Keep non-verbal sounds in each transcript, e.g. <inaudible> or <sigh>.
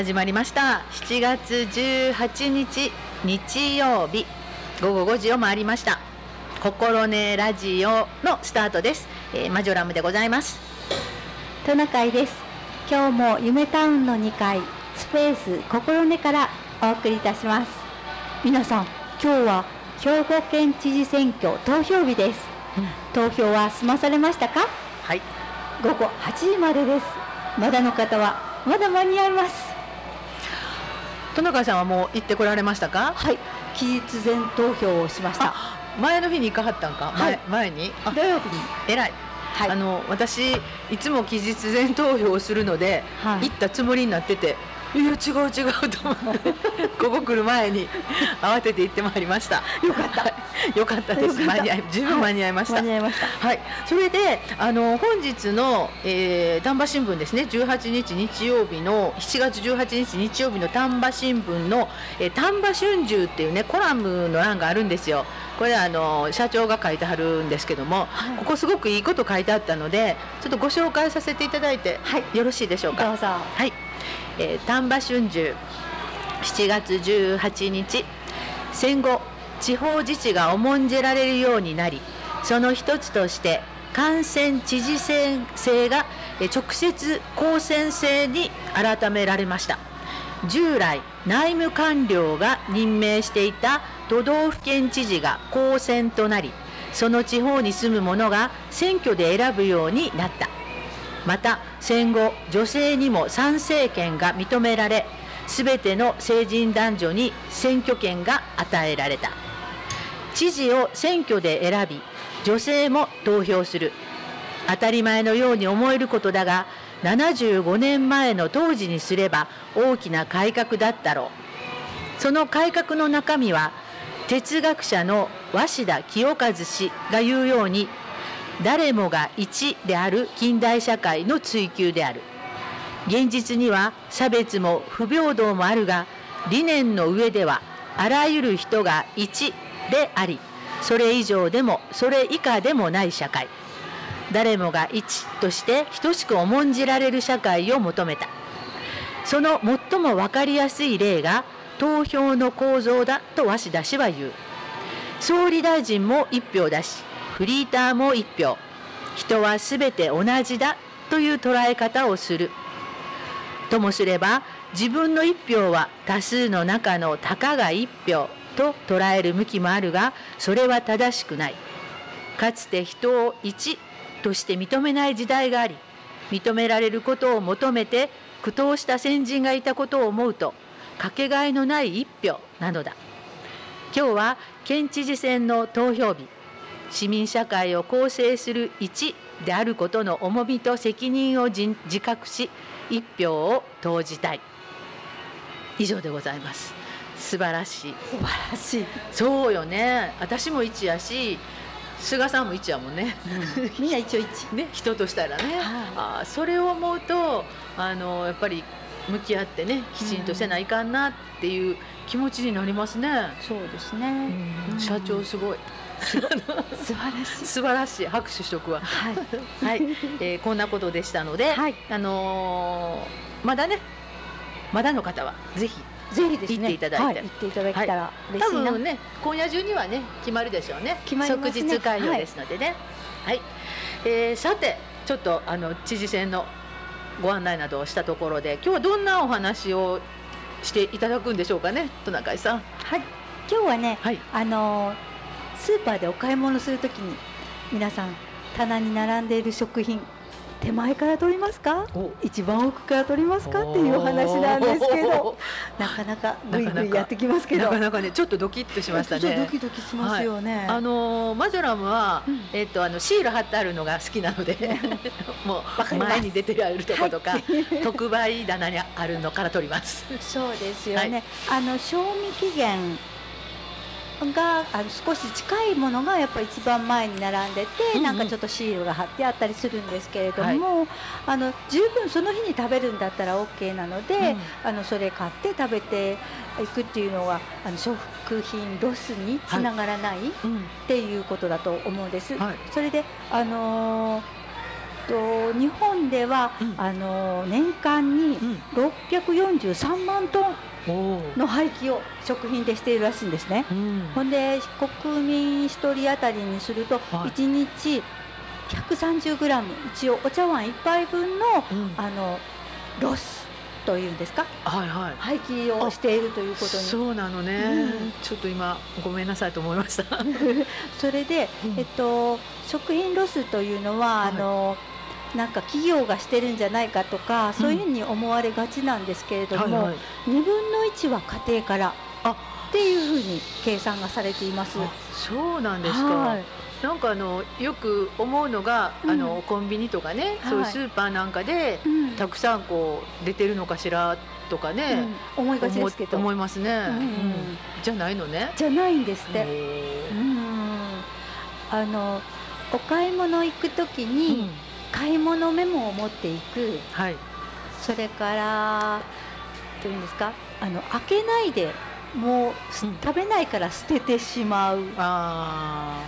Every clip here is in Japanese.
始まりました。7月18日日曜日。午後5時を回りました。心根ラジオのスタートです、えーマジョラムでございます。トナカイです。今日も夢タウンの2階スペース心根からお送りいたします。皆さん今日は兵庫県知事選挙投票日です。投票は済まされましたか？はい。午後8時までです。まだの方はまだ間に合いますトナカイさんはもう行ってこられましたか？はい。期日前投票をしました。前の日に行かはったんか、はい。前前に？あ土曜日に。偉い、はい。あの私いつも期日前投票をするので、はい。行ったつもりになってていや違う違うと思って。ここ来る前に <laughs> 慌てて行ってまいりました。よかった。はい。よかったです。間に合い十分間に合いました、間に合いました。はい、それであの本日の、えー、丹波新聞ですね。18日日曜日の7月18日日曜日の丹波新聞の、えー丹波春秋っていうねコラムの欄があるんですよ。これあの社長が書いてはるんですけども、はい。ここすごくいいこと書いてあったのでちょっとご紹介させていただいて、はい。よろしいでしょうか？どうぞ。はい、えー丹波春秋7月18日。戦後地方自治が重んじられるようになりその一つとして感染知事選制が直接公選制に改められました。従来内務官僚が任命していた都道府県知事が公選となりその地方に住む者が選挙で選ぶようになった。また戦後女性にも参政権が認められすべての成人男女に選挙権が与えられた。知事を選挙で選び女性も投票する。当たり前のように思えることだが75年前の当時にすれば大きな改革だったろう。その改革の中身は哲学者の鷲田清和氏が言うように誰もが一である近代社会の追求である。現実には差別も不平等もあるが理念の上ではあらゆる人が一でありそれ以上でもそれ以下でもない社会。誰もが一として等しく重んじられる社会を求めた。その最も分かりやすい例が投票の構造だと鷲田氏は言う。総理大臣も1票だしフリーターも1票。人は全て同じだという捉え方をする。ともすれば自分の1票は多数の中のたかが1票と捉える向きもあるがそれは正しくない。かつて人を1として認めない時代があり認められることを求めて苦闘した先人がいたことを思うとかけがえのない1票なのだ。今日は県知事選の投票日。市民社会を構成する一であることの重みと責任を自自覚し一票を投じたい。以上でございます。素晴らしい。素晴らしい、そうよね。私も一やし菅さんも一やもんね。みんな一応一。<laughs> ね人としたらね、あーそれを思うとあのやっぱり向き合ってねきちんとせないかんなっていう気持ちになりますね、そうですね、うん。社長すごい素晴らしい。素晴らしい。拍手しとくわ。はい。はい、<laughs> えーこんなことでしたので、はい。あのーまだねまだの方はぜひぜひですね。行っていただいて。はい、行っていただけたら嬉多しいな、分ね今夜中にはね決まるでしょうね。決まりますね。即日開票ですのでね。はい、えーさてちょっとあの知事選のご案内などをしたところで今日はどんなお話をしていただくんでしょうかねトナカイさん。はい、今日はね、はい。あのースーパーでお買い物するときに皆さん棚に並んでいる食品手前から取りますか？お。一番奥から取りますかっていうお話なんですけど <laughs> なかなかぐいぐいやってきますけど。なかなかねちょっとドキッとしましたちょっとドねキドキしますよね、あのーマジョラムは、うん。えっとあのシール貼ってあるのが好きなので <laughs> もう前に出てあるとことか、<laughs> 特売棚にあるのから取ります。そうですよね、あの賞味期限があの少し近いものがやっぱり一番前に並んでて、うんうん。なんかちょっとシールが貼ってあったりするんですけれども、あの十分その日に食べるんだったら OK なので、うん。あのそれ買って食べていくっていうのはあの食品ロスにつながらないっうん。ていうことだと思うんです。はい。それであのーと日本では、うん。あの年間にうん。643万トンの廃棄を食品でしているらしいんですね。うん。ほんで国民1人当たりにするとはい。1日 130g 一応お茶碗1杯分のうん。あのロスというんですか？はいはい。廃棄をしているということに。そうなのね、うん。ちょっと今ごめんなさいと思いました。<laughs> それで、うん。えっと、食品ロスというのは、はい。あのなんか企業がしてるんじゃないかとか、そういうふうに思われがちなんですけれども、はいはい。2分の1は家庭からあ。っていうふうに計算がされています。あそうなんですか、はい。なんかあのよく思うのが、うん。あのコンビニとかね、そういうスーパーなんかでうん。たくさんこう出てるのかしらとかね、うん。思いがちですけど、思思いますね、うんうんじゃないのね。じゃないんですって。あのお買い物行くときうにん買い物メモを持っていく、はい。それからどういうんですか？あの開けないでもうすうん。食べないから捨ててしまう。あ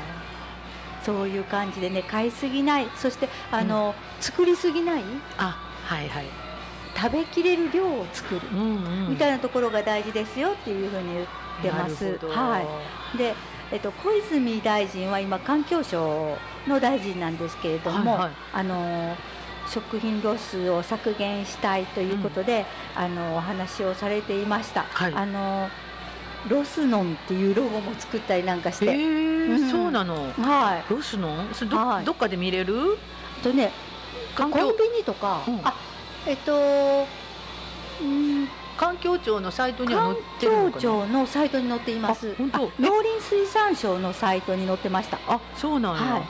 そういう感じでね買いすぎない。そしてあの、作りすぎない？ーあはいはい、食べきれる量を作る、うんうん。みたいなところが大事ですよっていうふうに言ってます。なるほど。はい、で、えっと、小泉大臣は今環境省の大臣なんですけれども、はいはい。あの食品ロスを削減したいということで、あのお話をされていました。はい。あのロスノンっていうロゴも作ったりなんかしへて、え、うん。そうなの。はい。ロスのそれど,、はい。どっかで見れる？とね、コンビニとか、うん。あ、えっと、うん、環境庁のサイトには載環ってるのかな境庁のサイトに載っています。あ本当？あ農林水産省のサイトに載ってました。あそうなんや、はい。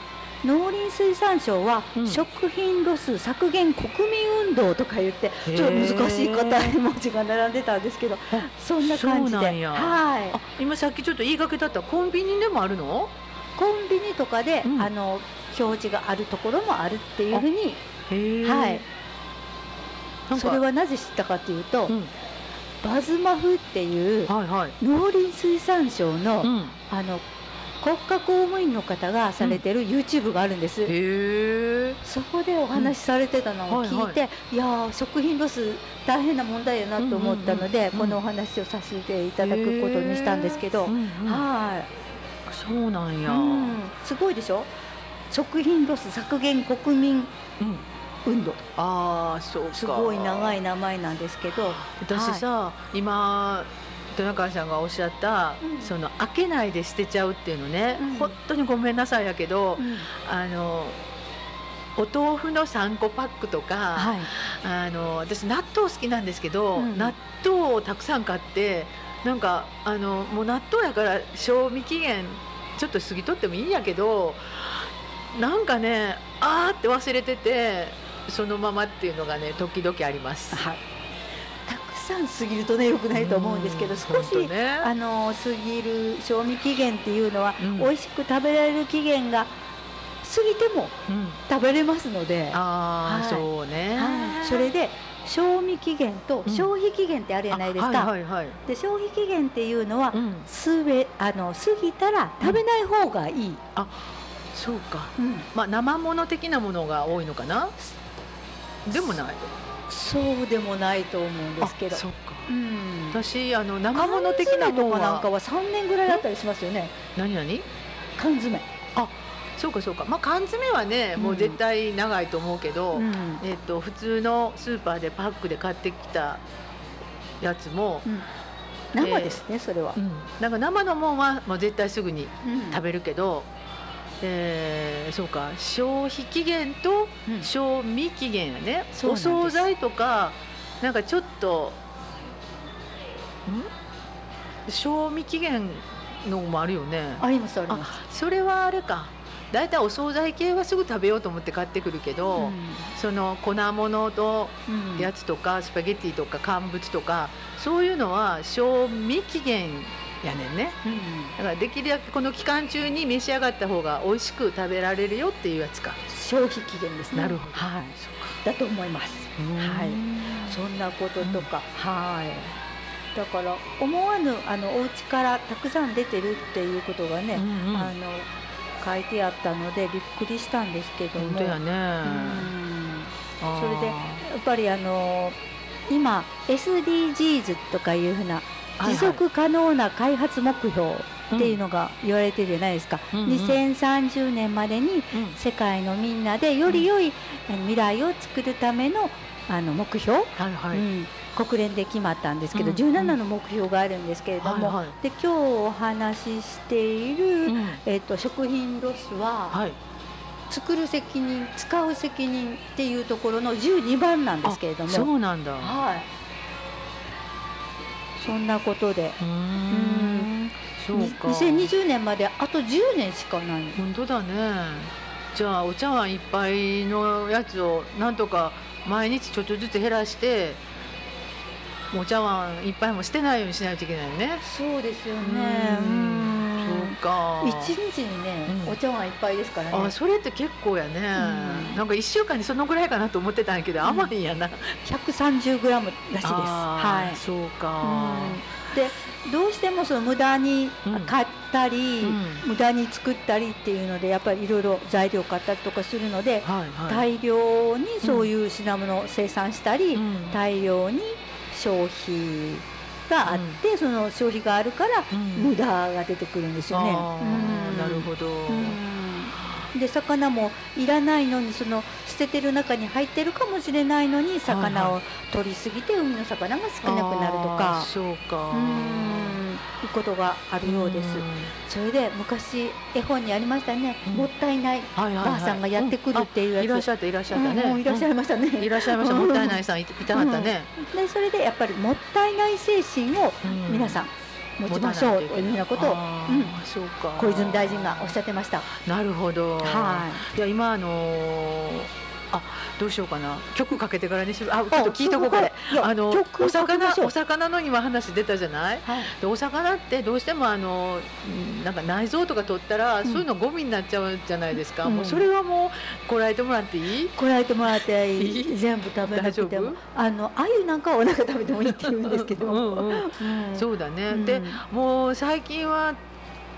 農林水産省は、うん。食品ロス削減国民運動とか言ってちょっと難しい硬い文字が並んでたんですけどそんな感じで。そうなんや。はい。あ今さっきちょっと言いかけだったコンビニでもあるの？コンビニとかで、うん。あの表示があるところもあるっていうふうに。はい。それはなぜ知ったかというと、うんバズマフっていうはいはい。農林水産省の,、うん。あの国家公務員の方がされてる YouTube があるんです、へえそこでお話しされてたのを聞いて、いやー食品ロス大変な問題やなと思ったので、うんうんうん。このお話をさせていただくことにしたんですけど、うんうん。はい、そうなんや、うん。すごいでしょ？食品ロス削減国民うん運動。ああそうか。すごい長い名前なんですけど私さ、今豊川さんがおっしゃった、うん。その開けないで捨てちゃうっていうのね、うん。本当にごめんなさいやけど、うん。あのお豆腐の3個パックとか、はい。あの私納豆好きなんですけど、うん。納豆をたくさん買ってなんかあのもう納豆やから賞味期限ちょっと過ぎとってもいいんやけどなんかねあーって忘れててそのままっていうのがね時々あります。はい、たくさん過ぎるとねよくないと思うんですけどうん。少し、ね。あの過ぎる賞味期限っていうのは、うん。美味しく食べられる期限が過ぎてもうん。食べれますので、ああ、はい。そうね、はい、それで賞味期限とうん。消費期限ってあるじゃないですか、あはいはいはい、で消費期限っていうのは、うん、すべあの過ぎたら食べない方がいい、そうか。うん。まあ生もの的なものが多いのかな？でもない。そうでもないと思うんですけど。あそうか。うん。私あの生缶もの的な詰ものは。なんかは3年ぐらいだったりしますよね。何何？缶詰、そうかそうか。まあ缶詰はねもう絶対長いと思うけど、うん。えっと普通のスーパーでパックで買ってきたやつも、うん。生ですね、それは。う、ん、なんか生のもんはもう絶対すぐにうん。食べるけど、えーそうか消費期限とうん。賞味期限やね、うなんです。惣菜とかなんかちょっとん？賞味期限のもあるよね。ありますあります。あそれはあれか。大体お惣菜系はすぐ食べようと思って買ってくるけど、その粉物とうん。やつとかスパゲッティとか乾物とかそういうのは賞味期限やねんね。うん。だからできるだけこの期間中に召し上がった方が美味しく食べられるよっていうやつか、消費期限ですね。なるほど。はい。そうか。だと思います。はい。そんなこととか、はい。だから思わぬあのお家からたくさん出てるっていうことがね、うんうん。あの書いてあったのでびっくりしたんですけども。本当やね、うん。それでやっぱりあの今 SDGs とかいうふうな持続可能な開発目標っていうのが言われてるじゃないですか、うんうん。2030年までにうん。世界のみんなでより良い未来を作るためのあの目標、はいはい、うん、国連で決まったんですけど、うん17の目標があるんですけれども、はいはい。で今日お話ししている、うん。えっと食品ロスは、はい。作る責任使う責任っていうところの12番なんですけれども。そうなんだ。はいそんなことで。うーん。そうにか2020年まであと10年しかない。本当だね。じゃあお茶碗いっぱいのやつをなんとか毎日ちょっとずつ減らしてお茶碗いっぱいもしてないようにしないといけないよね。そうですよね。ううんか。一日にね、うん。お茶碗いっぱいですからね。あそれって結構やね、ん。なんか1週間にそのぐらいかなと思ってたんやけど、うん。甘いんやな。130g らしいです。はい。そうか、うん。でどうしてもその無駄にうん。買ったり、うん。無駄に作ったりっていうのでやっぱりいろいろ材料買ったりとかするので、はいはい。大量にそういう品物を生産したり、うん。大量に消費があって、その消費があるからうん。無駄が出てくるんですよね。なるほど、うん。で魚もいらないのにその捨ててる中に入ってるかもしれないのに魚を取りすぎて海の魚が少なくなるとか。そうか。うんいうことがあるようです。それで昔絵本にありましたね、うん。もったいないばあさんがやってくるっていうやつ、いらっしゃったいらっしゃったね、いらっしゃいましたね、うんいらっしゃいました。もったいないさんいいたかったね、でそれでやっぱりもったいない精神を皆さん持ちましょうというふうなことを、そうか。小泉大臣がおっしゃってました。なるほど、、はいや今あのーあどうしようかな。曲かけてからにしよう。あちょっと聞いとこうこれあの曲お魚お魚の今話出たじゃない？はい。でお魚ってどうしてもあのうんなんか内臓とか取ったら、うん。そういうのゴミになっちゃうじゃないですか、うん。もうそれはもうこらえてもらっていい？こらえてもらっていい？全部食べなくても。大丈夫？あの鮎なんかはお腹食べてもいいって言うんですけど。うん。そうだね、うん。でもう最近は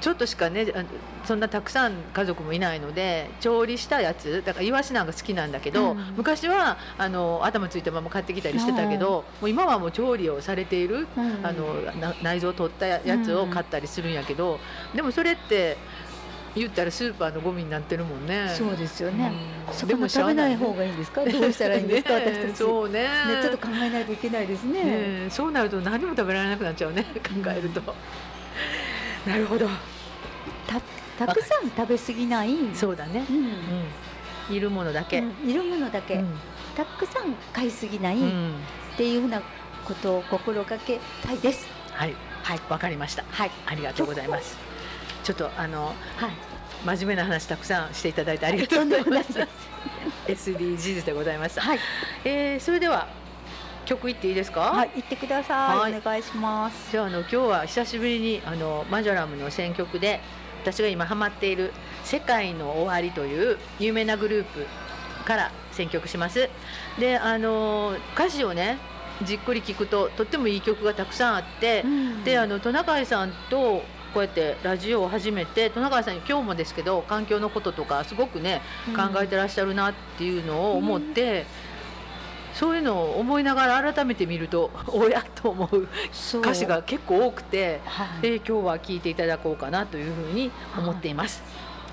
ちょっとしかねあそんなたくさん家族もいないので調理したやつだからイワシなんか好きなんだけど、うん。昔はあの頭ついたまま買ってきたりしてたけど、もう今はもう調理をされている、うん。あのな内臓を取ったやつを買ったりするんやけど、でもそれって言ったらスーパーのゴミになってるもんね。そうですよね、うん。そこも食べない方がいいんですか？<laughs> どうしたらいいんですか、ね。私たち。そうね。ねちょっと考えないといけないですね。ねそうなると何も食べられなくなっちゃうね。考えると。なるほど。たたくさん食べ過ぎないそうだね。うんうん。いるものだけ。うんいるものだけ、うんたくさん買いすぎないっうんていうふうなことを心がけたいですはい。はい。わかりました。はいありがとうございます。ちょっとあのはい真面目な話たくさんしていただいてありがとうございました。SDGs でございました。はい、えー、それでは曲いっていいですか？はい、言ってください、はいお願いしますじゃああの今日は久しぶりにあのマジョラムの選曲で私が今ハマっている「世界の終わり」という有名なグループから選曲します。であの歌詞をねじっくり聞くととってもいい曲がたくさんあって、であのトナカイさんとこうやってラジオを始めてトナカイさんに今日もですけど環境のこととかすごくね考えてらっしゃるなっていうのを思って、そういうのを思いながら改めて見ると <laughs> おやと思う歌詞が結構多くて、はい。で今日は聴いていただこうかなというふうに思っています。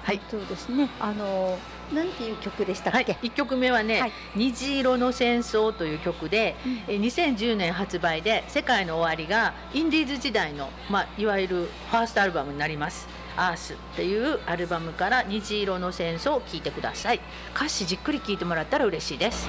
はい、そうですね。あのなんていう曲でしたっけ、はい、1曲目はね、はい。虹色の戦争」という曲で、えー2010年発売で「世界の終わり」がインディーズ時代の、まあ、いわゆるファーストアルバムになります「アースっていうアルバムから「虹色の戦争」を聴いてください。歌詞じっくり聴いてもらったら嬉しいです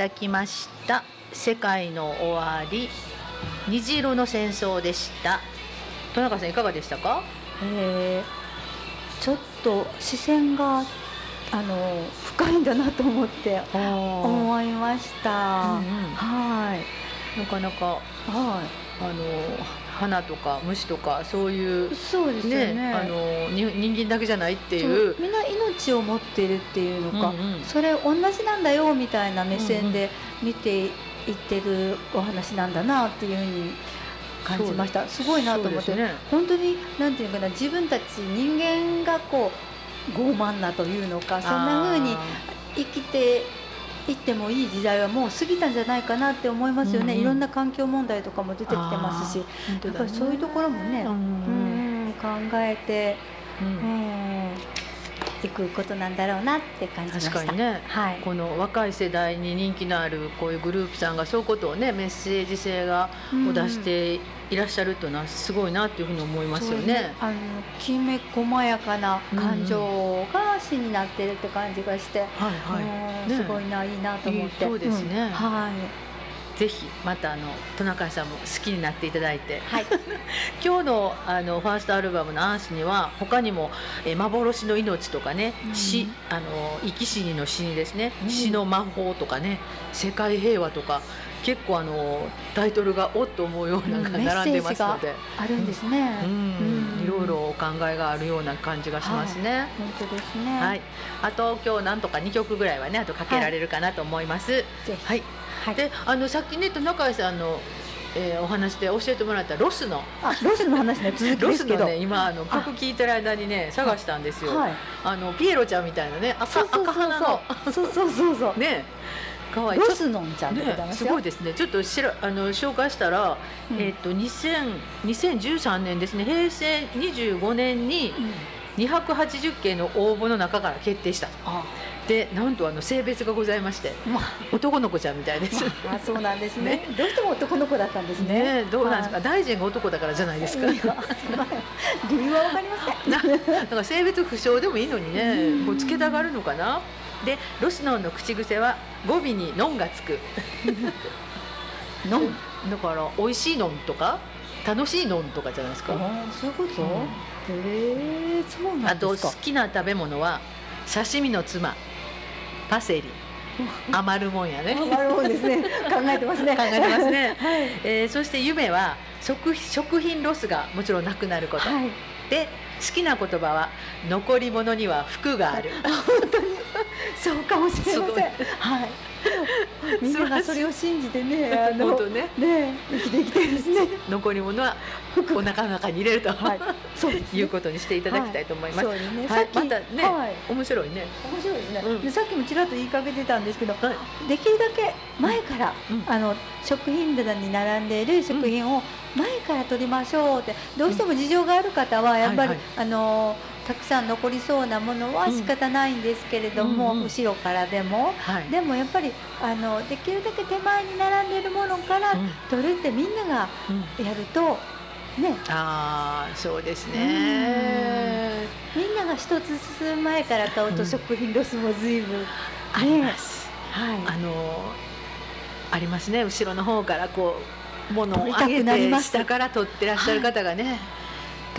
ただきました「世界の終わり」「虹色の戦争」でした。田中さんいかがでしたか、えー、ちょっと視線があの深いんだなと思って思いました、うんうん、はい。なかなかはい。あの花とか虫とかそういうそうですよね。ねあのに人間だけじゃないっていそううみんな命を持ってるっていうのか、うんうん。それ同じなんだよみたいな目線で見ていってるお話なんだなっていうふうに感じました。す。ごいなと思って、ね。本当になんていうかな自分たち人間がこう傲慢なというのかそんな風にあ生きていってもいい時代はもう過ぎたんじゃないかなって思いますよね、うんうん。いろんな環境問題とかも出てきてますし。ね。やっぱりそういうところもね、うんうん考えて、うん。うん、いくことなんだろうなって感じました。確かにね。はい、この若い世代に人気のあるこういうグループさんがそういうことをねメッセージ性がを出していらっしゃるというのはすごいなっていうふうに思いますよそうね。あのきめ細やかな感情が詩になってるって感じがして、はいはい。ねうんすごいないいなと思って。そうですねんはい。ぜひまたあのトナカイさんも好きになっていただいて、はい。<laughs> 今日のあのファーストアルバムのアンスには他にも、えー幻の命とかね、うん死あの生き死にの死にですね、うん死の魔法とかね世界平和とか結構あのタイトルがおっと思うようなのがうん並んでますので、あるんですね。いろいろお考えがあるような感じがしますね。本当ですね。はい、あと今日なんとか2曲ぐらいはねあとかけられるかなと思います。はい、はい。であのさっきねトナカイさんの、えーお話で教えてもらったロスのあ、ロスの話ね <laughs> 続きロですけど。スのね今あのあ曲聴いてる間にね探したんですよ。はい。あのピエロちゃんみたいなね赤赤花のそうそうそうそう。<laughs> ね可愛いロスノンちゃんねますよ。すごいですね。ちょっとしらあの紹介したら、うんえっ、と2000 2013年ですね平成25年にうん280件の応募の中から決定した。あ、でなんとあの性別がございましてまあ。男の子ちゃんみたいです。まあ、そうなんですねどうしても男の子だったんですね。ねどうなんですか、は大臣が男だからじゃないですか。理由はわかりません。ななんか性別不詳でもいいのにうんね、こうつけたがるのかな？で、ロシノンの口癖は語尾にノンがつく。<laughs> ノン、だから美味しいのんとか楽しいのんとかじゃないですか。あーそういうこと？うんへえ、そうなあとんですか。好きな食べ物は刺身の妻、パセリ、<laughs> 余るもんやね。あなるほどですね。考えてますね。考えてますね。<laughs> はい。えーそして夢は食食品ロスがもちろんなくなること。はい。で好きな言葉は残り物には服がある。<laughs> そうかもしれません。はい。<laughs> みんながそれを信じてね、あのねね生きていきたいですね。残り物はお腹の中に入れると、はい。そう。<laughs> いうことにしていただきたいと思います。そうですね。はいさっきまたねはい。面白いね。面白いですね、うんでさっきもちらっと言いかけてたんですけどはい。できるだけ前から、うんあの食品棚に並んでいる食品を前から取りましょうってどうしても事情がある方はやっぱり、はいはいあのたくさん残りそうなものは仕方ないんですけれども、うんうん。うん後ろからでも。はい。でもやっぱりあのできるだけ手前に並んでいるものからうん。取るってみんながうん。やるとね。ああそうですね。みんなが一つ進む前から買うとうん食品ロスも随分、あります。はい。あのありますね。後ろの方からこう物を取りたく上げて下から取ってらっしゃる方がね、取りた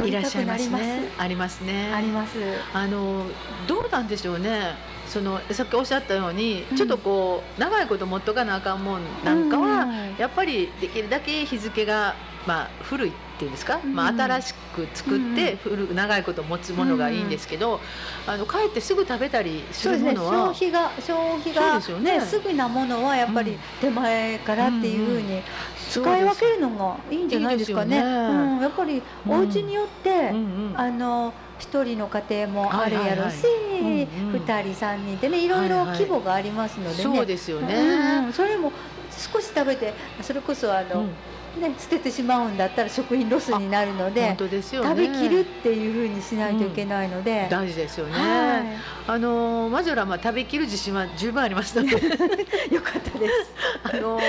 いらっしゃいますすね。ありますね。あります。あのどうなんでしょうね。そのさっきおっしゃったように、うんちょっとこう長いこと持っとかなあかんもんなんかは、うんやっぱりできるだけ日付がまあ古いっていうんですか、うん。まあ新しく作って古く長いこと持つものがいいんですけど、あの帰ってすぐ食べたりすそうですね。るものは、消費が消費がね。ねすぐなものはやっぱりうん。手前からっていうふうに使い分けるのがいいんじゃないですかね。いいね。うん、やっぱりお家によって、うんうん。あの一人の家庭もあるやろし、はいはいはい。うんうん。二人三人でねいろいろはいはい。規模がありますのでね。そうですよね。うんうん。それも少し食べてそれこそあの、うんね捨ててしまうんだったら食品ロスになるので本。当ですよね。食べきるっていうふうにしないといけないので、大事ですよね。はあのマジョラまあ食べきる自信は十分ありますので、い、<laughs> よかったです。あの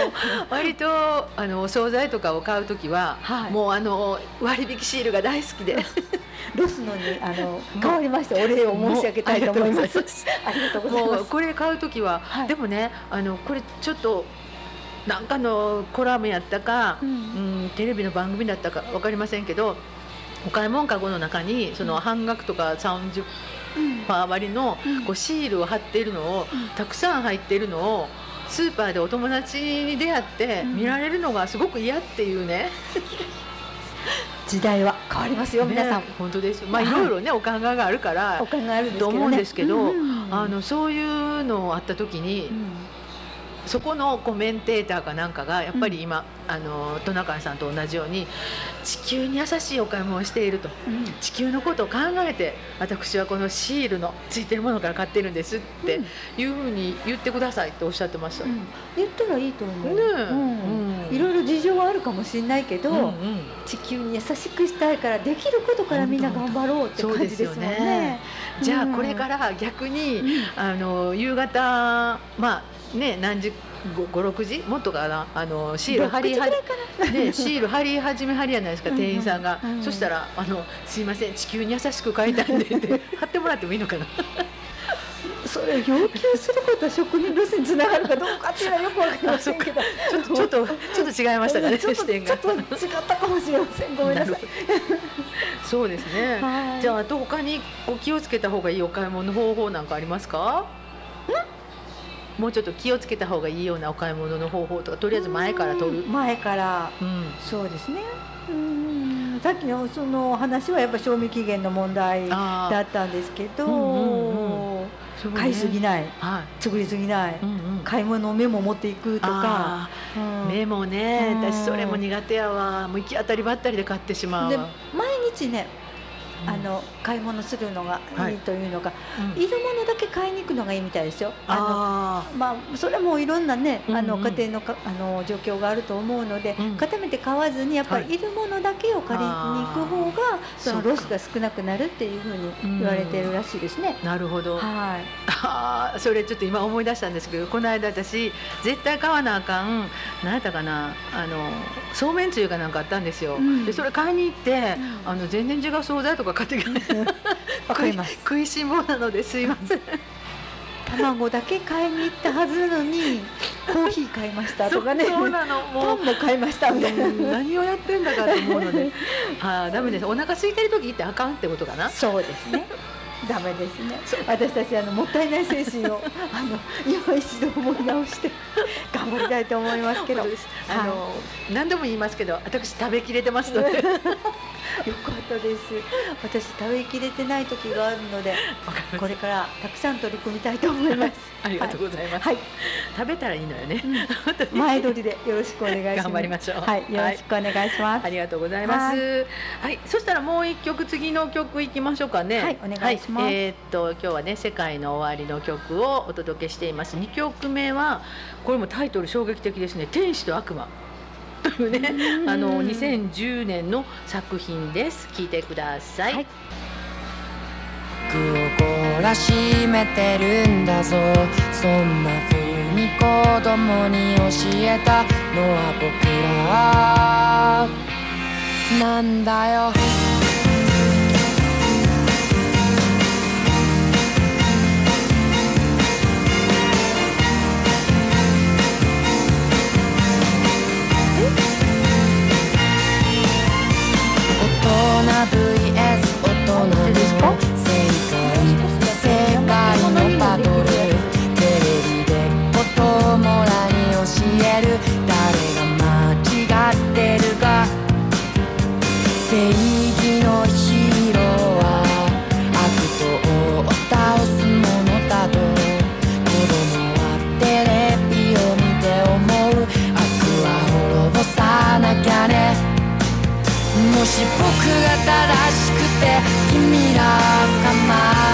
割とあのお惣菜とかを買うときは、はいもうあの割引シールが大好きで、<laughs> ロスノンにあの変わりましてお礼を申し上げたいと思います。ありがとうございもます。うこれ買うときは、はいでもねあのこれちょっとなんかのコラムやったか、ううんん、テレビの番組だったかわかりませんけど。お買い物かごの中にその半額とか30うんパー割りのうん。こうシールを貼っているのをうん。たくさん入っているのをスーパーでお友達に出会ってうん。見られるのがすごく嫌っていうね、<laughs> 時代は変わりますよ、皆さん。ね本当です。まあはいいろいろねお考えがあるからお考えあると思うんですけど、うんうんうん。あのそういうのあった時に、うんそこのコメンテーターかなんかがやっぱり今、あのトナカイさんと同じように地球に優しいお買い物をしていると。うん。地球のことを考えて私はこのシールのついてるものから買ってるんですっていうふうに言ってくださいっておっしゃってました。うん。言ったらいいと思う、ねえ。うん。うん。いろいろ事情はあるかもしれないけど、うん。うん地球に優しくしたいからできることからみんな頑張ろうって感じですもんね。じゃあうん。これから逆に、うん。あの夕方まあね何時56時？もっとかな？あのシール貼りは6時ぐらいかね、シール貼り始めはりやないですかうんうん店員さんが、うんそしたらあの「すいません地球に優しく買いたいんで」って <laughs> 貼ってもらってもいいのかな？それを要求することは職人路線につながるかどうかっていうのはよくわかりませんけど。ちょっとちょっとちょっと違いましたかね。ちょっと視点がちょっと違ったかもしれません。ごめんなさい。<laughs> そうですね、はい。じゃああと他にこう気をつけた方がいいお買い物の方法なんかありますか？もうちょっと気をつけた方がいいようなお買い物の方法とかとりあえず前から取る？うん前から。うん。そうですね。うん。さっきのその話はやっぱ賞味期限の問題あだったんですけど、うんうんそうね。買いすぎない。はい。作りすぎない、うんうん。買い物をメモ持っていくとか、あうん。ーメモね。うん私それも苦手やわ。もう行き当たりばったりで買ってしまう。毎日ねうんあの買い物するのがはいいいというのが、うん。いるものだけ買いに行くのがいいみたいですよ。ああのまあ、それもいろんなね、あの家庭のかあの状況があると思うので、うん。固めて買わずにやっぱはい。りいるものだけを借りに行く方がそのそうかロスが少なくなるっていうふうに言われてるらしいですね。ーなるほど。はい。<laughs> あーそれちょっと今思い出したんですけどこの間私絶対買わなあかん何やったかなあのそうめんつゆかなんかあったんですよ、うん。でそれ買いに行って、ん。あの全然違う惣菜とか買ってきて <laughs> わかります。食いしん坊なのですいません卵だけ買いに行ったはずなのにコーヒー買いましたとかね。そうなのもうパンも買いましたみたいな。うん何をやってんだかと思うので <laughs> あーダメですお腹空いてる時ってあかんってことかなそうですね。<laughs> ダメですね。私たちあのもったいない精神をあの今一度思い直して頑張りたいと思いますけど。あの、何度も言いますけど私食べきれてますので <laughs> よかったです。私食べきれてない時があるので、これからたくさん取り組みたいと思います。<laughs> ありがとうございます、はい、食べたらいいのよね、本当に前撮りでよろしくお願いします。頑張りましょうはい、よろしくお願いします。ありがとうございます。はい、そしたらもう一曲次の曲いきましょうかね。はいお願いしますはいえーっと今日はね世界の終わりの曲をお届けしています。二曲目はこれもタイトル衝撃的ですね。天使と悪魔。というねうん。あの2010年の作品です。聞いてください。はい。僕を懲らしめてるんだぞ。そんな風に子供に教えたのは僕ら。なんだよし僕が正しくて君らが間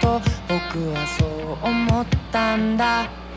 と僕はそう思ったんだ。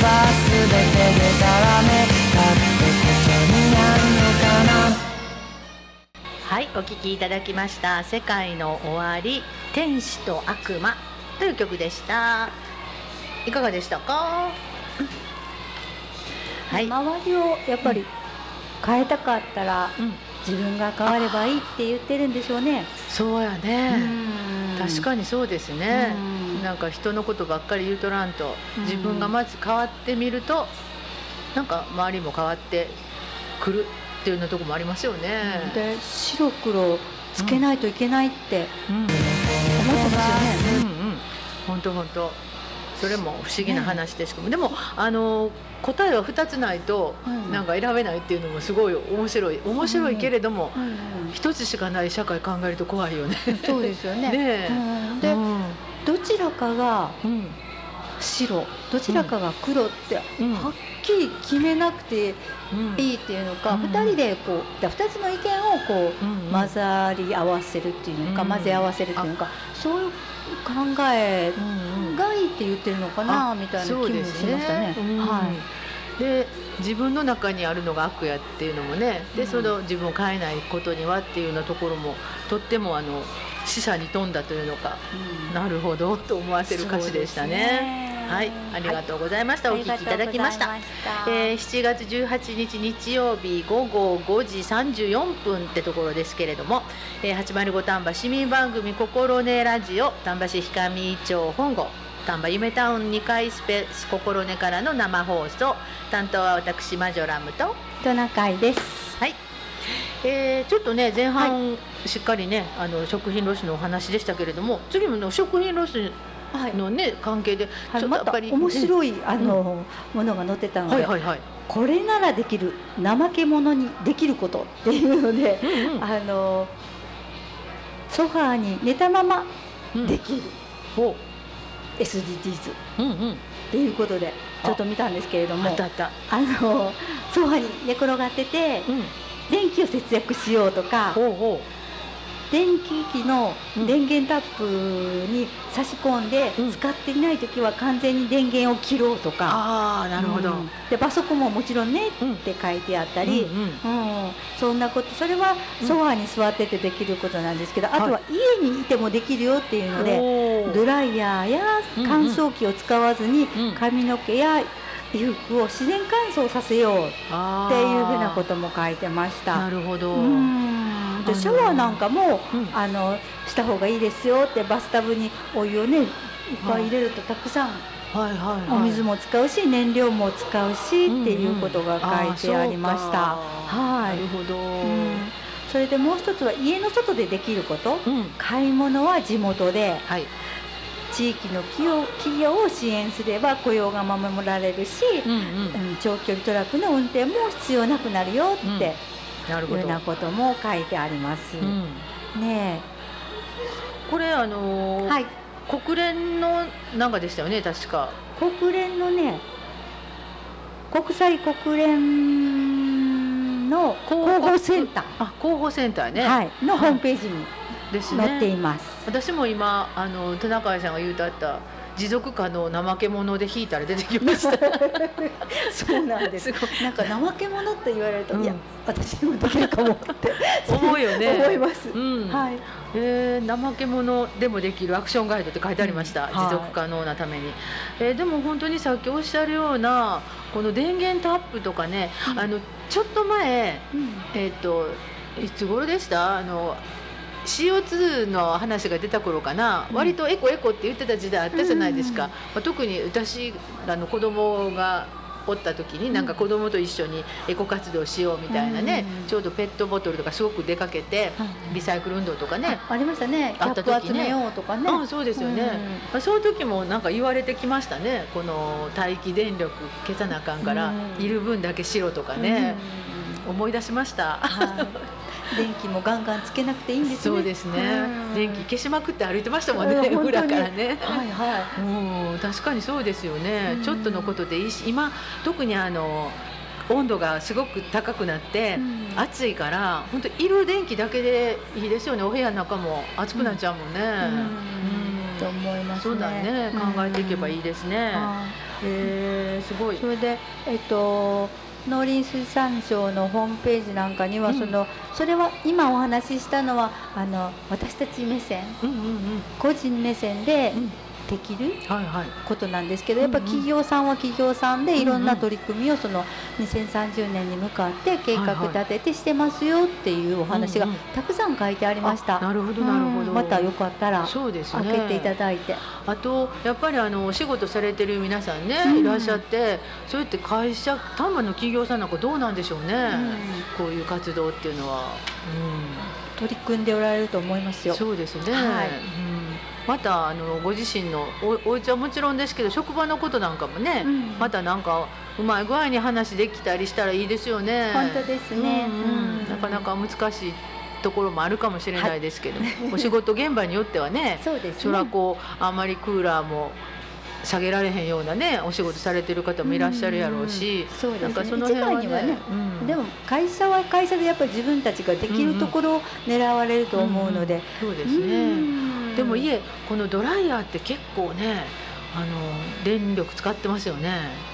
の言葉全てでたらめだってことになるのかなはい、お聴きいただきました「世界の終わり天使と悪魔」という曲でした。いかがでしたか？はい、周りをやっぱり変えたかったらうん、自分が変わればいいって言ってるんでしょうね。そうやね、確にかにそうですね、うんなんか人のことばっかり言うとらんとうん。自分がまず変わってみるとなんか周りも変わってくるっていうようなとこもありますよね。で白黒つけないといけないってうん。思ってますよね。うんうん、本当本当。それも不思議な話ですけども、でもあの答えは二つないとうん。なんか選べないっていうのもすごい面白い。面白いけれどもうん。うん。一つしかない社会考えると怖いよね。そうですよね。<laughs> でうんどちらかがうん。白どちらかが黒ってはっうんきり決めなくてうん。いいっていうのか、うん。二人でこうじゃあ二つの意見をこう混ざり合わせるっていうのか、うん。混ぜ合わせるっていうのか、そういう考えがいいって言ってるのかなみたいな気もしましたね。うんはい。で自分の中にあるのが悪やっていうのもね。で、うん。その自分を変えないことにはっていうようなところもとってもあの死者に富んだというのか、うんなるほどと思わせる歌詞でしたね。はい、ありがとうございました。お聞きいただきました。えー、7月18日日曜日午後5時34分ってところですけれども、えー、805丹波市民番組「心根ラジオ」丹波市氷上町本郷丹波夢タウン2階スペース心根からの生放送担当は私マジョラムとトナカイです。はい、えーちょっとね前半しっかりねあの食品ロスのお話でしたけれども次もの食品ロスはい。のね関係ではい、またちょっとやっぱり、面白い、あの、ものが載ってたので、はいはいはい、これならできる怠け者にできることっていうので、うんうん。あのソファーに寝たままうん。できる、ほ SDGs っううんうん。ていうことでちょっと見たんですけれどもあったあった。あのソファーに寝転がっててうん。電気を節約しようとかほうほ電気機のうん電源タップに差し込んで、うん。使っていない時は完全に電源を切ろうとか。ああなるほど、うん。でパソコンももちろんねうん。って書いてあったり、うんそんなことそれはうん。ソファーに座っててできることなんですけど、あとはは家にいてもできるよっていうので、ドライヤーや乾燥機を使わずにうん。髪の毛や衣服を自然乾燥させようっあていうふうなことも書いてました。なるほど、うん。でシャワーなんかも、うん。あのした方がいいですよってバスタブにお湯をねいっぱい入れるとたくさんはい。はい。はい。お水も使うし燃料も使うしっていうことが書いてありました。はないる。ほど、うん。それでもう一つは家の外でできること。うん。買い物は地元で。はい地域の企業企業を支援すれば雇用が守られるし、うんうん。うん長距離トラックの運転も必要なくなるよっていうなるほど。ようなことも書いてあります。うん。ねこれあのーえはい。国連のなんかでしたよね確か。国連のね国際国連の広報センタあ広報センターー、ね、はい、のホームページにですね。載っています。私も今あの田中さんが言うとあった持続可能怠け者で引いたら出てきました。<laughs> そうなんです。なんか怠け者って言われると、うん。いや私にもできるかもって。思うよね。<laughs> 思います、うん。はい。えー、怠け者でもできるアクションガイドって書いてありました、はい。持続可能なために、えーでも本当にさっきおっしゃるようなこの電源タップとかね、うん。あのちょっと前うん。えっ、といつ頃でした？あの CO2 の話が出た頃かな、うん。割とエコエコって言ってた時代あったじゃないですか、うん。まあ、特に私あの子供がおった時になんか子供と一緒にエコ活動しようみたいなね、うんちょうどペットボトルとかすごく出かけてはいリサイクル運動とかね。あありましたね。キあャップった時ね。集めようとかね。あそうですよね、まあ、そういう時もなんか言われてきましたね。この待機電力消さなあかんから、うんいる分だけしろとかうんね、うん。思い出しました。はい電気もガンガンつけなくていいんですね。そうですね、うん。電気消しまくって歩いてましたもんね、裏からね。はいはうん確かにそうですよね、うん。ちょっとのことでいいし今特にあの温度がすごく高くなって、うん。暑いから本当いる電気だけでいいですよね。お部屋の中も暑くなっちゃうもんね、うん。うん。と思いますね。そうだね考えていけばいいですね、はい。へえすごい。それで、えっと、農林水産省のホームページなんかには、うん。そのそれは今お話ししたのはあの私たち目線。うんうんうん。個人目線でうんできることなんですけどやっぱうん。うん企業さんは企業さんでいろんうん。うなん取り組みをその2030年に向かって計画立ててしてますよっていうお話がうんうんたくさん書いてありました。あなるほどなるほど、うん。またよかったら開けていただいて。あとやっぱりあのお仕事されてる皆さんね、うん。いらっしゃってそうやって会社丹波の企業さんなんかどうなんでしょうね、こういう活動っていうのは、取り組んでおられると思いますうん、よ。そうですね、はい。うん、またあのご自身のおお家はもちろんですけど職場のことなんかもね、うん。またなんかうまい具合に話できたりしたらいいですよね。本当ですね。うんうん。うん。なかなか難しいところもあるかもしれないですけど、<laughs> お仕事現場によってはね <laughs> そうですね。そらこうあんまりクーラーも下げられへんようなねお仕事されてる方もいらっしゃるやろうし、そうですね。その辺はねはねうん。でも会社は会社でやっぱり自分たちができるところを狙われると思うので、そうですうねんでもいえこのドライヤーって結構ねあの電力使ってますよね。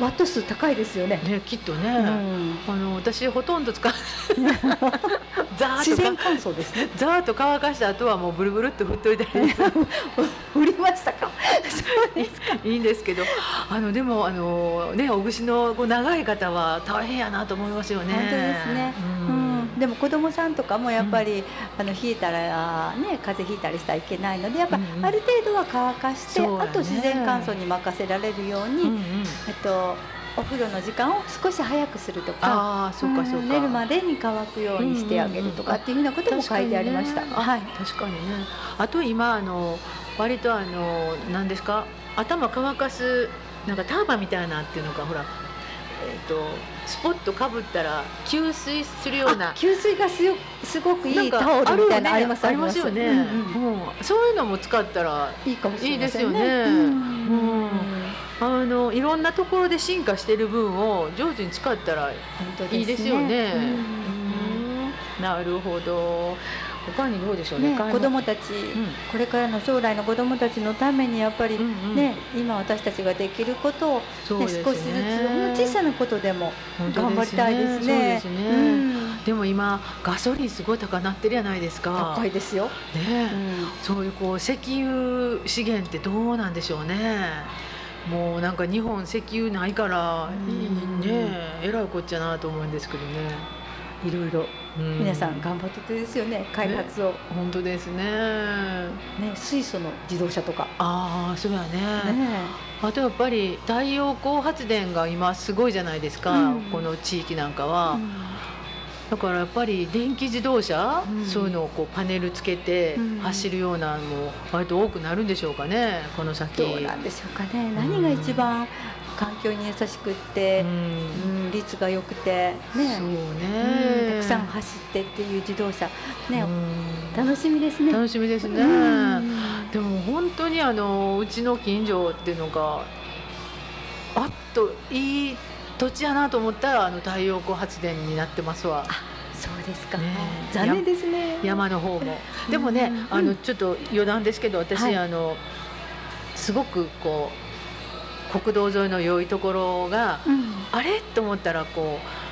ワット数高いですよね。うんねきっとね、うん。あの私ほとんど使う <laughs> ザーッとか。自然乾燥ですね。ザーッと乾かした後はもうブルブルって振っといたり。<laughs> 振りましたか。そうですか。いいんですけど。あのでもあのねお串のこう長い方は大変やなと思いますよね。本当ですね、ううんん、でも子供さんとかもやっぱり、あの冷えたらね風邪ひいたりしたらいけないのでやっぱ、うんうんある程度は乾かして、ねあと自然乾燥に任せられるように、うんうんえっとお風呂の時間を少し早くするとかああそうかそうか。ん寝るまでに乾くようにしてあげるとかっていうふうなことも書いてありました。確かにねはい。あ確かにね。あと今あの割とあの何ですか頭乾かすなんかターバンみたいなっていうのがほらえっ、とスポットかぶったら吸水するようなあ。給水がすよすごくいいタオルみたいなのあるりますありますよね、うんうんうんそういうのも使ったらいいかもしれませんね。いいですよねうんうんあのいろんなところで進化してる分を上手に使ったら。いいですよね。うんうんなるほど。他にどうでしょうね。子供たち、んこれからの将来の子供たちのためにやっぱり、ね今私たちができることを、少しずつ小さなことでも頑張りたいですね。でも今ガソリンすごい高なってるじゃないですか。高いですよ。ねう、んそういうこう石油資源ってどうなんでしょうね。もうなんか日本石油ないからね、えらいこっちゃなと思うんですけどね。いろいろうん。皆さん頑張っててですよね開発を、本当ですね。ね水素の自動車とか。ああ、そうやね。ね。あとやっぱり太陽光発電が今すごいじゃないですか、うん。この地域なんかは、うん。だからやっぱり電気自動車、うん。そういうのをこうパネルつけてうん。走るようなのも割と多くなるんでしょうかねこの先。どうなんでしょうかね。何が一番環境に優しくってう、ん。うん率が良くてね。ね、うんたくさん走ってっていう自動車。ね、うん。楽しみですね。楽しみですね、うん。でも本当にあのうちの近所っていうのがあっといい土地やなと思ったらあの太陽光発電になってますわ。そうですか。ね。え残念ですね。山の方も。でもね、うん。あのちょっと余談ですけど私、はい。あのすごくこう国道沿いの良いところがうん。あれ？と思ったらこう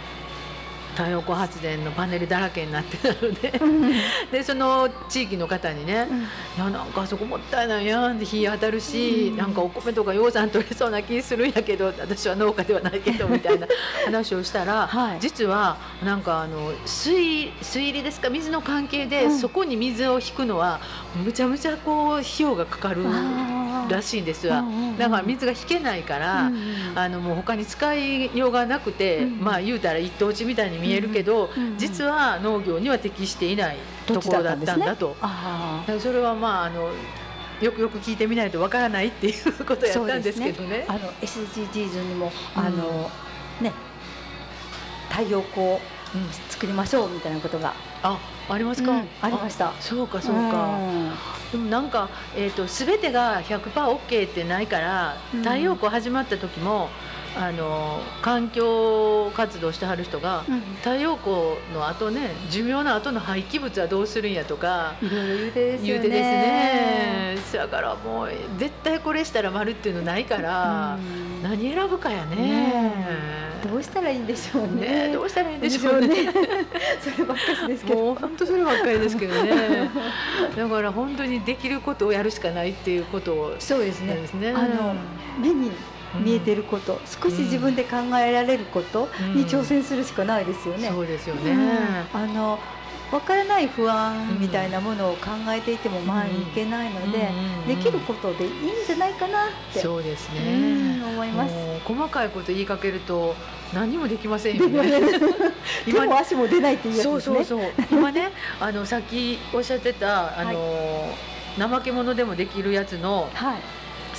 太陽光発電のパネルだらけになってたのでうん。でその地域の方にね「いやなんかあそこもったいないやん」って日当たるし、うん。なんかお米とか養蚕取れそうな気するんやけど私は農家ではないけどみたいな <laughs> 話をしたら、はい。実はなんかあの水水入りですか？水の関係で、うん。そこに水を引くのはむちゃむちゃこう費用がかかるらしいんですわ。だから水が引けないから、あのもう他に使いようがなくて、うんまあ言うたら一等地みたいに見えるけど、実は農業には適していないところだったんだと。あだそれはまああのよくよく聞いてみないとわからないっていうことやったんですけどね。あの SDGs にもあの、ね太陽光うん。作りましょうみたいなことが、あありますか、うんありました。そうかそうか、でもなんか、えー、と全てが 100%OK ってないからうん。太陽光始まった時もあの環境活動してはる人がうん。太陽光の後ね寿命の後の廃棄物はどうするんやとかいろいろ言うてですよね。ですね。だからもう絶対これしたら丸っていうのないから、うん。何選ぶかやね。ねどうしたらいいんでしょうね。ねどうしたらいいんでしょうね。<laughs> そればっかりですけど。もう本当そればっかりですけどね。だから本当にできることをやるしかないっていうことをそうですね。ですね。あの目に見えてること、少し自分で考えられることに挑戦するしかないですよね。そうですよね、うん。あの分からない不安みたいなものを考えていても前に行けないので、うん。できることでいいんじゃないかなって、そうですうねん思います。細かいこと言いかけると何もできませんよね。<laughs> ね。手も足も出ないっていうやね。そうそうそう。今ね <laughs> あのさっきおっしゃってたあの、怠け者でもできるやつのはい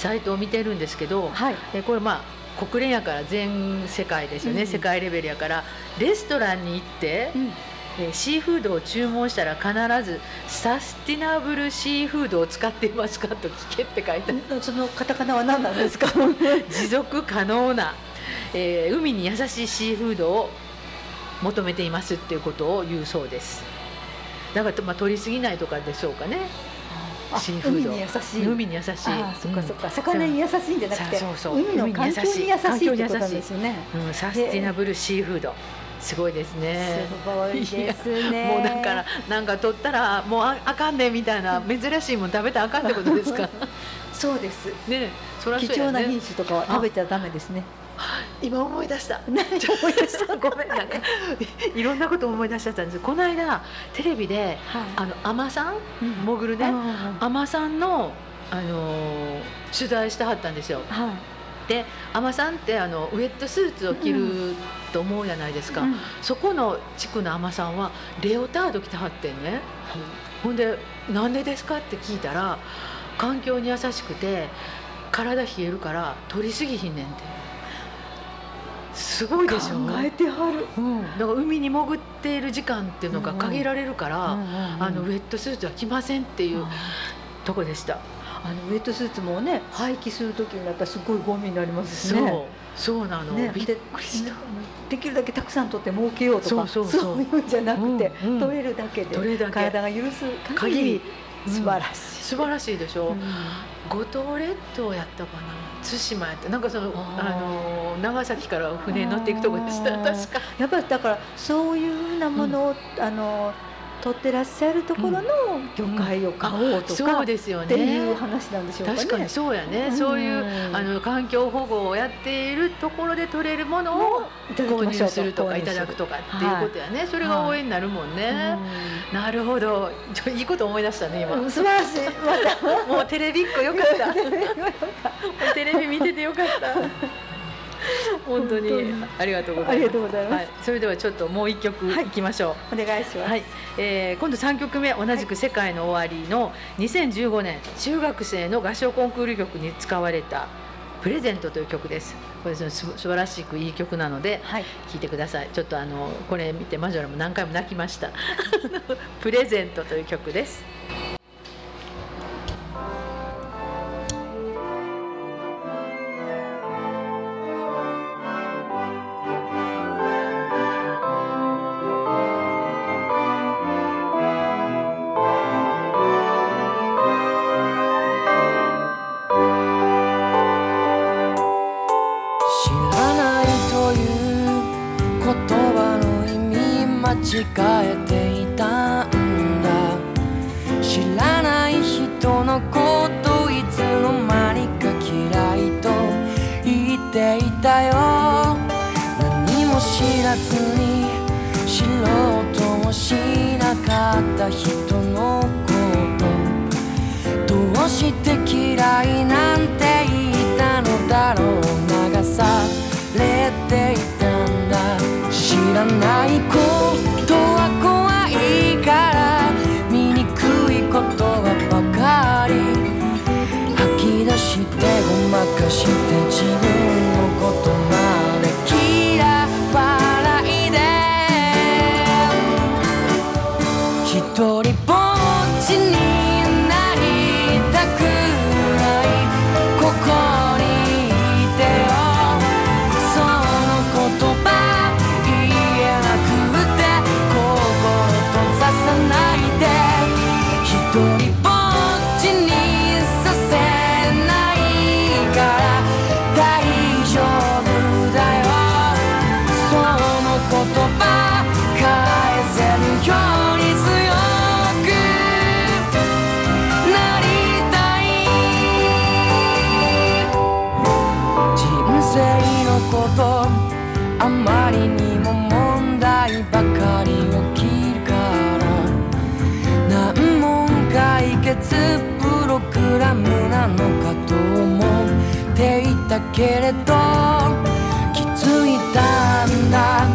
サイトを見てるんですけど、はい。えこれまあ国連やから全世界ですよね、うん世界レベルやから。レストランに行って、うん。えーシーフードを注文したら必ずサスティナブルシーフードを使っていますかと聞けって書いてある。そのカタカナは何なんですか？<laughs> 持続可能な、えー海に優しいシーフードを求めていますっていうことを言うそうです。だから、まあ、取りすぎないとかでしょうかね。あシーフード。海に優しい。海に優しい。そっかそっか、うん魚に優しいんじゃなくてそう。そう海の環境に優しいってことですよね。うん、サスティナブルシーフード。すごいですね。すごいですね。もうだからなんか取ったらもうああかんねみたいな珍しいもん食べたらあかんってことですか？<laughs> そうです。ねそりゃ貴そね。重な品種とかは食べちゃダメですね。今思い出した。何 <laughs> 思い出した。ごめんなんかいろんなこと思い出しちゃったんです。この間テレビであの海女さんうん。潜るねは海女さんのあのー取材してはったんですよ。い。で海女さんってあのウエットスーツを着ると思うじゃないですか、うんそこの地区の海女さんはレオタード着てはってんね。ほんで「なんでですか?」って聞いたら環境に優しくて体冷えるから取りすぎひんねんってすごいでしょ。考えてはる。うん、だから海に潜っている時間っていうのが限られるから、あのウェットスーツは着ませんっていうとこでした、あのウェットスーツもね廃棄する時になったらすごいゴミになりますしね。そう。なの、ね、びっでくりした。できるだけたくさん取って儲けようとかそうそうそう。いうんじゃなくて、取れるだけで体が許す限り限り。素晴らしい、素晴らしいでしょ、うん。五島列島やったかな？対馬やった。なんかそのあの長崎から船に乗っていくとこでした。確か。やっぱりだからそういうふうなものを、あの取ってらっしゃるところの魚介を買おうとか、そうですよね。っていう話なんでしょうかね。確かにそうやね、うん。そういうあの環境保護をやっているところで取れるものを購入するとかいただくとかっていうことやね、それが応援になるもんね、なるほど。ちょいいこと思い出したね今、うん素晴らしい。また。<laughs> もうテレビっ子よかった。<laughs> テレビ見ててよかった <laughs> 本当に。ありがとうございます。ます。はい、それではちょっともう一曲はい。いきましょう、お願いします。はい、えー今度3曲目同じく「世界の終わり」の2015年中学生の合唱コンクール曲に使われた「プレゼント」という曲です。これ素晴らしくいい曲なのではい。聴いてください。ちょっとあのこれ見てマジョラも何回も泣きました「<laughs> プレゼント」という曲です「も知らずに知ろうともしなかった人のことどうして嫌いなんて言ったのだろう流されていたんだ。知らないことは怖いから醜いことはばかり。吐き出してごまかしてけれど気づいたんだ。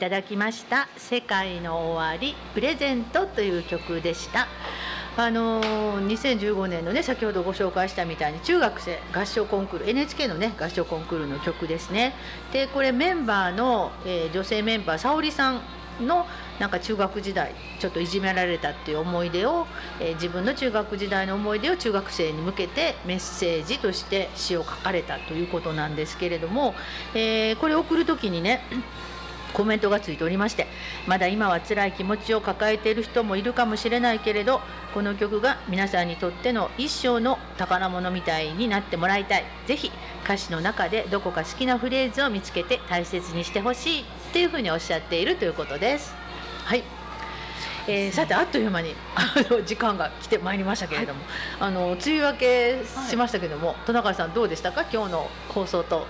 ただきました「世界の終わりプレゼント」という曲でした。あのー2015年のね先ほどご紹介したみたいに中学生合唱コンクール NHK のね合唱コンクールの曲ですね。でこれメンバーの、えー女性メンバー沙織さんのなんか中学時代ちょっといじめられたっていう思い出を、えー自分の中学時代の思い出を中学生に向けてメッセージとして詩を書かれたということなんですけれども、えーこれ送る時にねコメントがついておりましてまだ今は辛い気持ちを抱えている人もいるかもしれないけれどこの曲が皆さんにとっての一生の宝物みたいになってもらいたい。ぜひ歌詞の中でどこか好きなフレーズを見つけて大切にしてほしいっていうふうにおっしゃっているということです。はい。えーさてあっという間にあの時間が来てまいりましたけれども、あの梅雨明けしましたけども、戸中さんどうでしたか？今日の放送と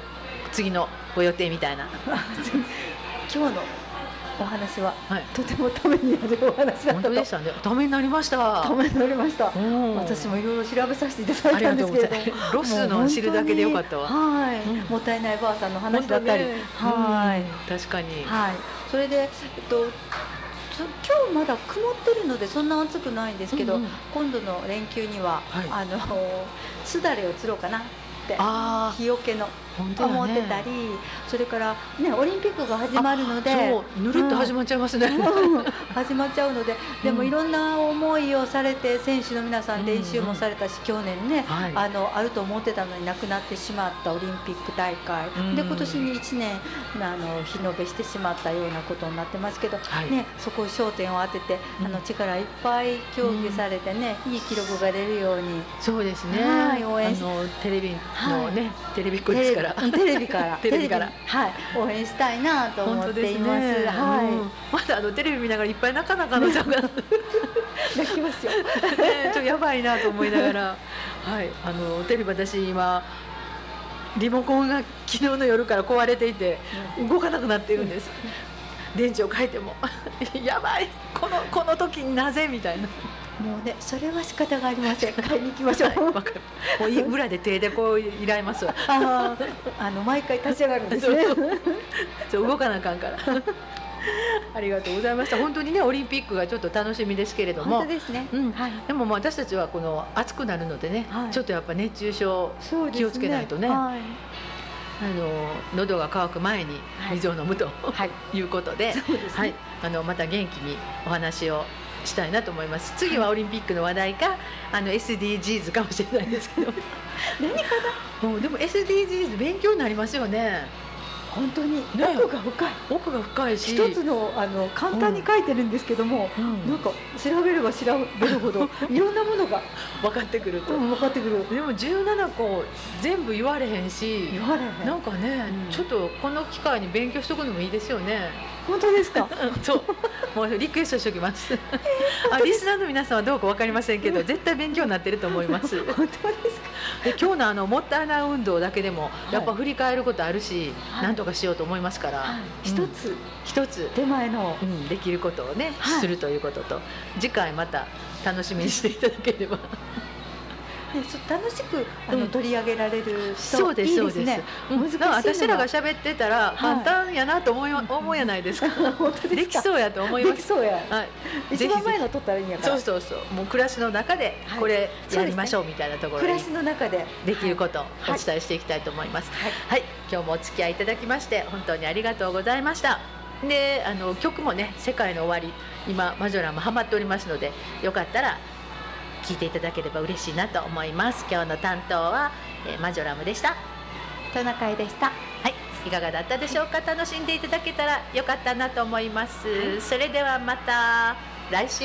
次のご予定みたいな。<laughs> 今日のお話ははい。とてもためになるお話だったでしたね。ためになりました。ためになりましたうん私もいろいろ調べさせていただいたんですけれど。ロスの知るだけでよかったわ。はい、うんもったいないばあさんの話だったり、ねはい、うん確かに。はい、それで、えっと、つ今日まだ曇ってるのでそんな暑くないんですけど、うんうん今度の連休には、はいあのすだれを釣ろうかなってあ日よけの。思ってたり、それからねオリンピックが始まるので。そう、ぬるっと始まっちゃいますね。うん。始まっちゃうのででもうんいろんな思いをされて選手の皆さん練習もされたし、去年ね、はい。あのあると思ってたのになくなってしまったオリンピック大会、うん。で今年に1年あの日延べしてしまったようなことになってますけど、はい。ね、そこに焦点を当てて、うん。あの力いっぱい競技されてね、いい記録が出るように。そうですね。はい応援しあのテレビのね、テレビっ子ですから。テレビ <laughs> テレビから。テレビから。はい応援したいなと思っています。ね。はい、うん。まだあのテレビ見ながらいっぱいなかなかのちゃんがね泣きますよ。ちょっとやばいなと思いながら、<laughs> はい、あのテレビ私今リモコンが昨日の夜から壊れていて動かなくなっているんです。電池を変えても。<laughs> やばい。このこの時になぜ？みたいな。もうねそれは仕方がありません。買いに行きましょう。わかる。もうい裏で手でこう依頼ます <laughs> わ。あーあの毎回立ち上がるんですね。そう動かなあかんから。<laughs> ありがとうございました。本当にねオリンピックがちょっと楽しみですけれども本当。ですね。うんはい。でもまあ私たちはこの暑くなるのでね、はいちょっとやっぱ熱中症。気をつけないとねはい。あの喉が渇く前にはい水を飲むと、はい。<laughs> い、うことで、ねはい、あのまた元気にお話をしたいなと思います。次はオリンピックの話題か、あの SDGs かもしれないですけど、<laughs> 何かな？もうでも SDGs 勉強になりますよね。本当に？ね奥が深い。奥が深いし、一つのあの簡単に書いてるんですけども、うんなんか調べれば調べるほど <laughs> いろんなものが、分かってくると。うん、分かってくる。でも17個全部言われへんし言。われへん。なんかね、うんちょっとこの機会に勉強しとくのもいいですよね。本当ですか？<laughs> そう、もうリクエストしておきます。あ、リスナーの皆さんはどうかわかりませんけど、絶対勉強になってると思います。本当ですか？で、今日のあのもったいない運動だけでも、いやっぱ振り返ることあるし、はいなんとかしようと思いますから。一うんつ一つ、手前のうん、できることをね、はいするということと、次回また楽しみにしていただければ。ね、そ楽しくあの、うん取り上げられる人そうです、いいそうです。ね。私らが喋ってたら、い簡単やなと思い、<laughs> 思うやないですか。で。きそうやと思います。できそうや。はい。一番前ぜの取ったらいいんやひから。そうそうそう。もう暮らしの中ではいこれやりましょうみたいなところに暮らしの中でできることをおはい伝えしていきたいと思います。はい。はい、今日もお付き合いいただきまして本当にありがとうございました。で、あの曲もね、世界の終わり、今マジョラもハマっておりますので、よかったら聞いていただければ嬉しいなと思います。今日の担当は、えーマジョラムでした。トナカイでした。はい、いかがだったでしょうか？楽しんでいただけたらよかったなと思います。はいそれではまた来週？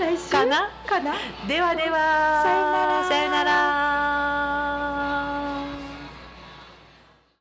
来週？かな？かな？ではではさよならさよなら